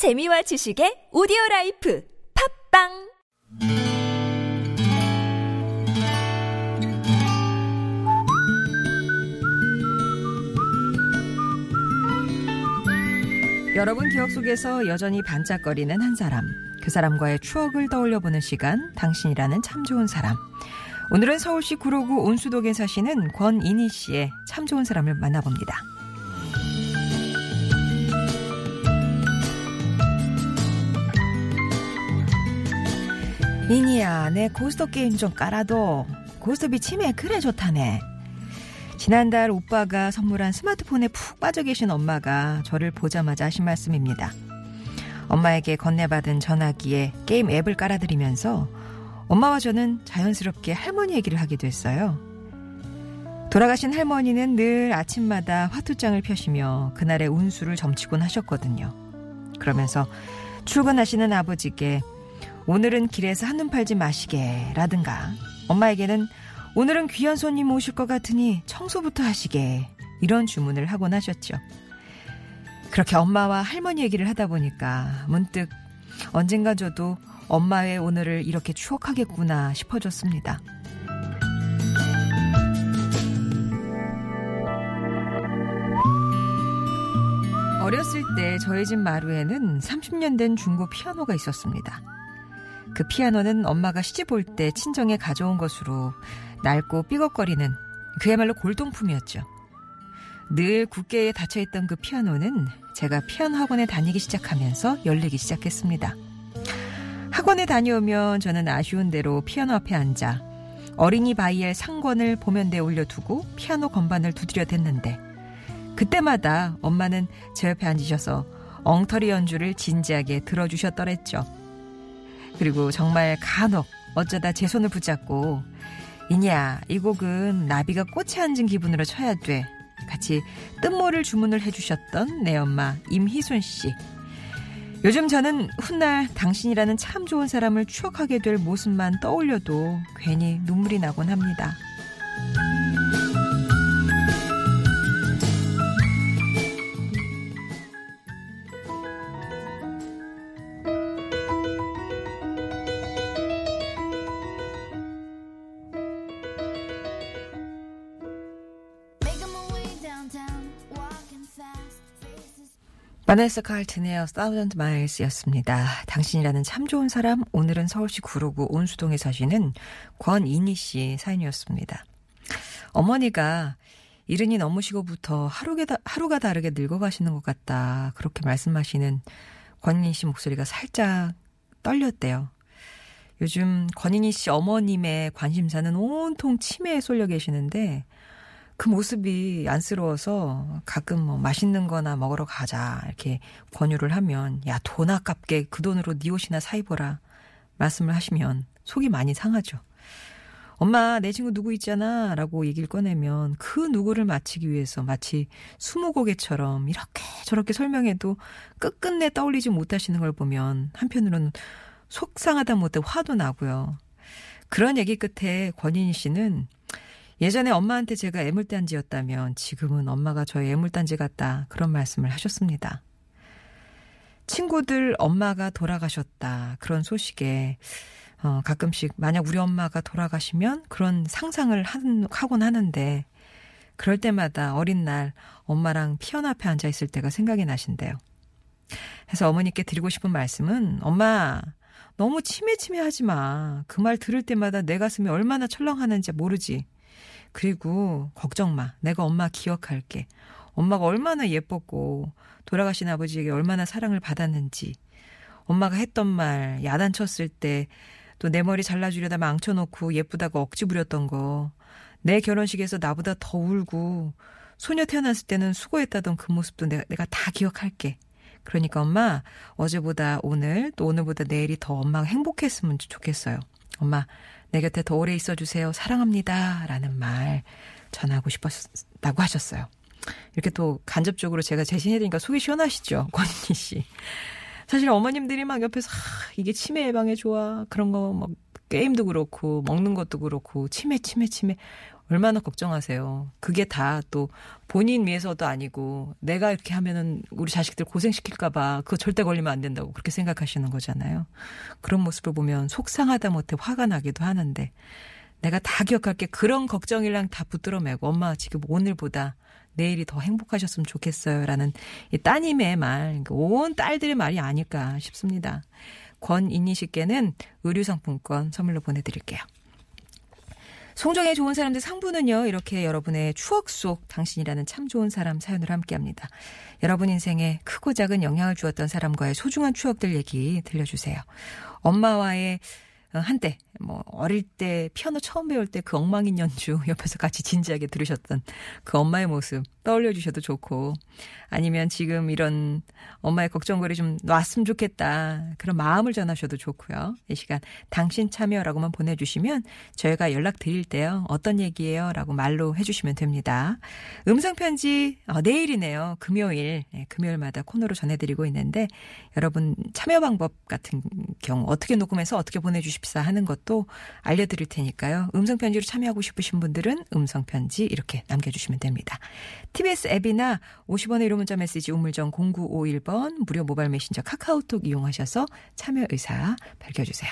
재미와 지식의 오디오 라이프 팟빵 여러분 기억 속에서 여전히 반짝거리는 한 사람. 그 사람과의 추억을 떠올려보는 시간, 당신이라는 참 좋은 사람. 오늘은 서울시 구로구 온수동에 사시는 권인희 씨의 참 좋은 사람을 만나봅니다. 인희야, 내 고스톱 게임 좀 깔아도 고스톱이 치매에 그래 좋다네. 지난달 오빠가 선물한 스마트폰에 푹 빠져 계신 엄마가 저를 보자마자 하신 말씀입니다. 엄마에게 건네받은 전화기에 게임 앱을 깔아드리면서 엄마와 저는 자연스럽게 할머니 얘기를 하게 됐어요. 돌아가신 할머니는 늘 아침마다 화투장을 펴시며 그날의 운수를 점치곤 하셨거든요. 그러면서 출근하시는 아버지께 오늘은 길에서 한눈 팔지 마시게 라든가 엄마에게는 오늘은 귀한 손님 오실 것 같으니 청소부터 하시게 이런 주문을 하곤 하셨죠. 그렇게 엄마와 할머니 얘기를 하다 보니까 문득 언젠가 저도 엄마의 오늘을 이렇게 추억하겠구나 싶어졌습니다. 어렸을 때 저희 집 마루에는 30년 된 중고 피아노가 있었습니다. 그 피아노는 엄마가 시집 올 때 친정에 가져온 것으로 낡고 삐걱거리는 그야말로 골동품이었죠. 늘 굳게 닫혀있던 그 피아노는 제가 피아노 학원에 다니기 시작하면서 열리기 시작했습니다. 학원에 다녀오면 저는 아쉬운 대로 피아노 앞에 앉아 어린이 바이엘 상권을 보면대에 올려두고 피아노 건반을 두드려 댔는데 그때마다 엄마는 제 옆에 앉으셔서 엉터리 연주를 진지하게 들어주셨더랬죠. 그리고 정말 간혹 어쩌다 제 손을 붙잡고 이냐 이 곡은 나비가 꽃에 앉은 기분으로 쳐야 돼 같이 뜬모를 주문을 해주셨던 내 엄마 임희순 씨 요즘 저는 훗날 당신이라는 참 좋은 사람을 추억하게 될 모습만 떠올려도 괜히 눈물이 나곤 합니다. 칼튼의 A Thousand Miles였습니다. 당신이라는 참 좋은 사람, 오늘은 서울시 구로구 온수동에 사시는 권인희 씨 사연이었습니다. 어머니가 이른이 넘으시고부터 하루가, 하루가 다르게 늙어가시는 것 같다. 그렇게 말씀하시는 권인희 씨 목소리가 살짝 떨렸대요. 요즘 권인희 씨 어머님의 관심사는 온통 치매에 쏠려 계시는데 그 모습이 안쓰러워서 가끔 뭐 맛있는 거나 먹으러 가자 이렇게 권유를 하면 야 돈 아깝게 그 돈으로 네 옷이나 사입어라 말씀을 하시면 속이 많이 상하죠. 엄마 내 친구 누구 있잖아 라고 얘기를 꺼내면 그 누구를 맞히기 위해서 마치 수무고개처럼 이렇게 저렇게 설명해도 끝끝내 떠올리지 못하시는 걸 보면 한편으로는 속상하다 못해 화도 나고요. 그런 얘기 끝에 권인희 씨는 예전에 엄마한테 제가 애물단지였다면 지금은 엄마가 저의 애물단지 같다. 그런 말씀을 하셨습니다. 친구들 엄마가 돌아가셨다. 그런 소식에 어, 가끔씩 만약 우리 엄마가 돌아가시면 그런 상상을 한, 하곤 하는데 그럴 때마다 어린 날 엄마랑 피아노 앞에 앉아 있을 때가 생각이 나신대요. 그래서 어머니께 드리고 싶은 말씀은 엄마 너무 치매치매 하지 마. 그 말 들을 때마다 내 가슴이 얼마나 철렁하는지 모르지. 그리고 걱정 마. 내가 엄마 기억할게. 엄마가 얼마나 예뻤고 돌아가신 아버지에게 얼마나 사랑을 받았는지. 엄마가 했던 말 야단쳤을 때 또 내 머리 잘라주려다 망쳐놓고 예쁘다고 억지 부렸던 거. 내 결혼식에서 나보다 더 울고 소녀 태어났을 때는 수고했다던 그 모습도 내가, 내가 다 기억할게. 그러니까 엄마 어제보다 오늘 또 오늘보다 내일이 더 엄마가 행복했으면 좋겠어요. 엄마 내 곁에 더 오래 있어 주세요. 사랑합니다. 라는 말 전하고 싶었다고 하셨어요. 이렇게 또 간접적으로 제가 재신해드리니까 속이 시원하시죠? 권희 씨. 사실 어머님들이 막 옆에서, 아, 이게 치매 예방에 좋아. 그런 거, 막, 게임도 그렇고, 먹는 것도 그렇고, 치매, 치매, 치매. 얼마나 걱정하세요. 그게 다 또 본인 위해서도 아니고 내가 이렇게 하면은 우리 자식들 고생시킬까봐 그거 절대 걸리면 안 된다고 그렇게 생각하시는 거잖아요. 그런 모습을 보면 속상하다 못해 화가 나기도 하는데 내가 다 기억할게 그런 걱정이랑 다 붙들어 매고 엄마 지금 오늘보다 내일이 더 행복하셨으면 좋겠어요. 라는 이 따님의 말, 온 딸들의 말이 아닐까 싶습니다. 권인희 씨께는 의류상품권 선물로 보내드릴게요. 송정의 좋은 사람들 상부는요, 이렇게 여러분의 추억 속 당신이라는 참 좋은 사람 사연을 함께 합니다. 여러분 인생에 크고 작은 영향을 주었던 사람과의 소중한 추억들 얘기 들려주세요. 엄마와의 어, 한때 뭐 어릴 때 피아노 처음 배울 때 그 엉망인 연주 옆에서 같이 진지하게 들으셨던 그 엄마의 모습 떠올려 주셔도 좋고 아니면 지금 이런 엄마의 걱정거리 좀 놨으면 좋겠다 그런 마음을 전하셔도 좋고요. 이 시간 당신 참여라고만 보내주시면 저희가 연락 드릴 때요 어떤 얘기예요라고 말로 해주시면 됩니다. 음성 편지 어, 내일이네요 금요일 네, 금요일마다 코너로 전해드리고 있는데 여러분 참여 방법 같은 경우 어떻게 녹음해서 어떻게 보내주십사 하는 것도 알려드릴 테니까요. 음성 편지로 참여하고 싶으신 분들은 음성 편지 이렇게 남겨주시면 됩니다. TBS 앱이나 50원의 1호 문자 메시지 우물정 0951번 무료 모바일 메신저 카카오톡 이용하셔서 참여 의사 밝혀주세요.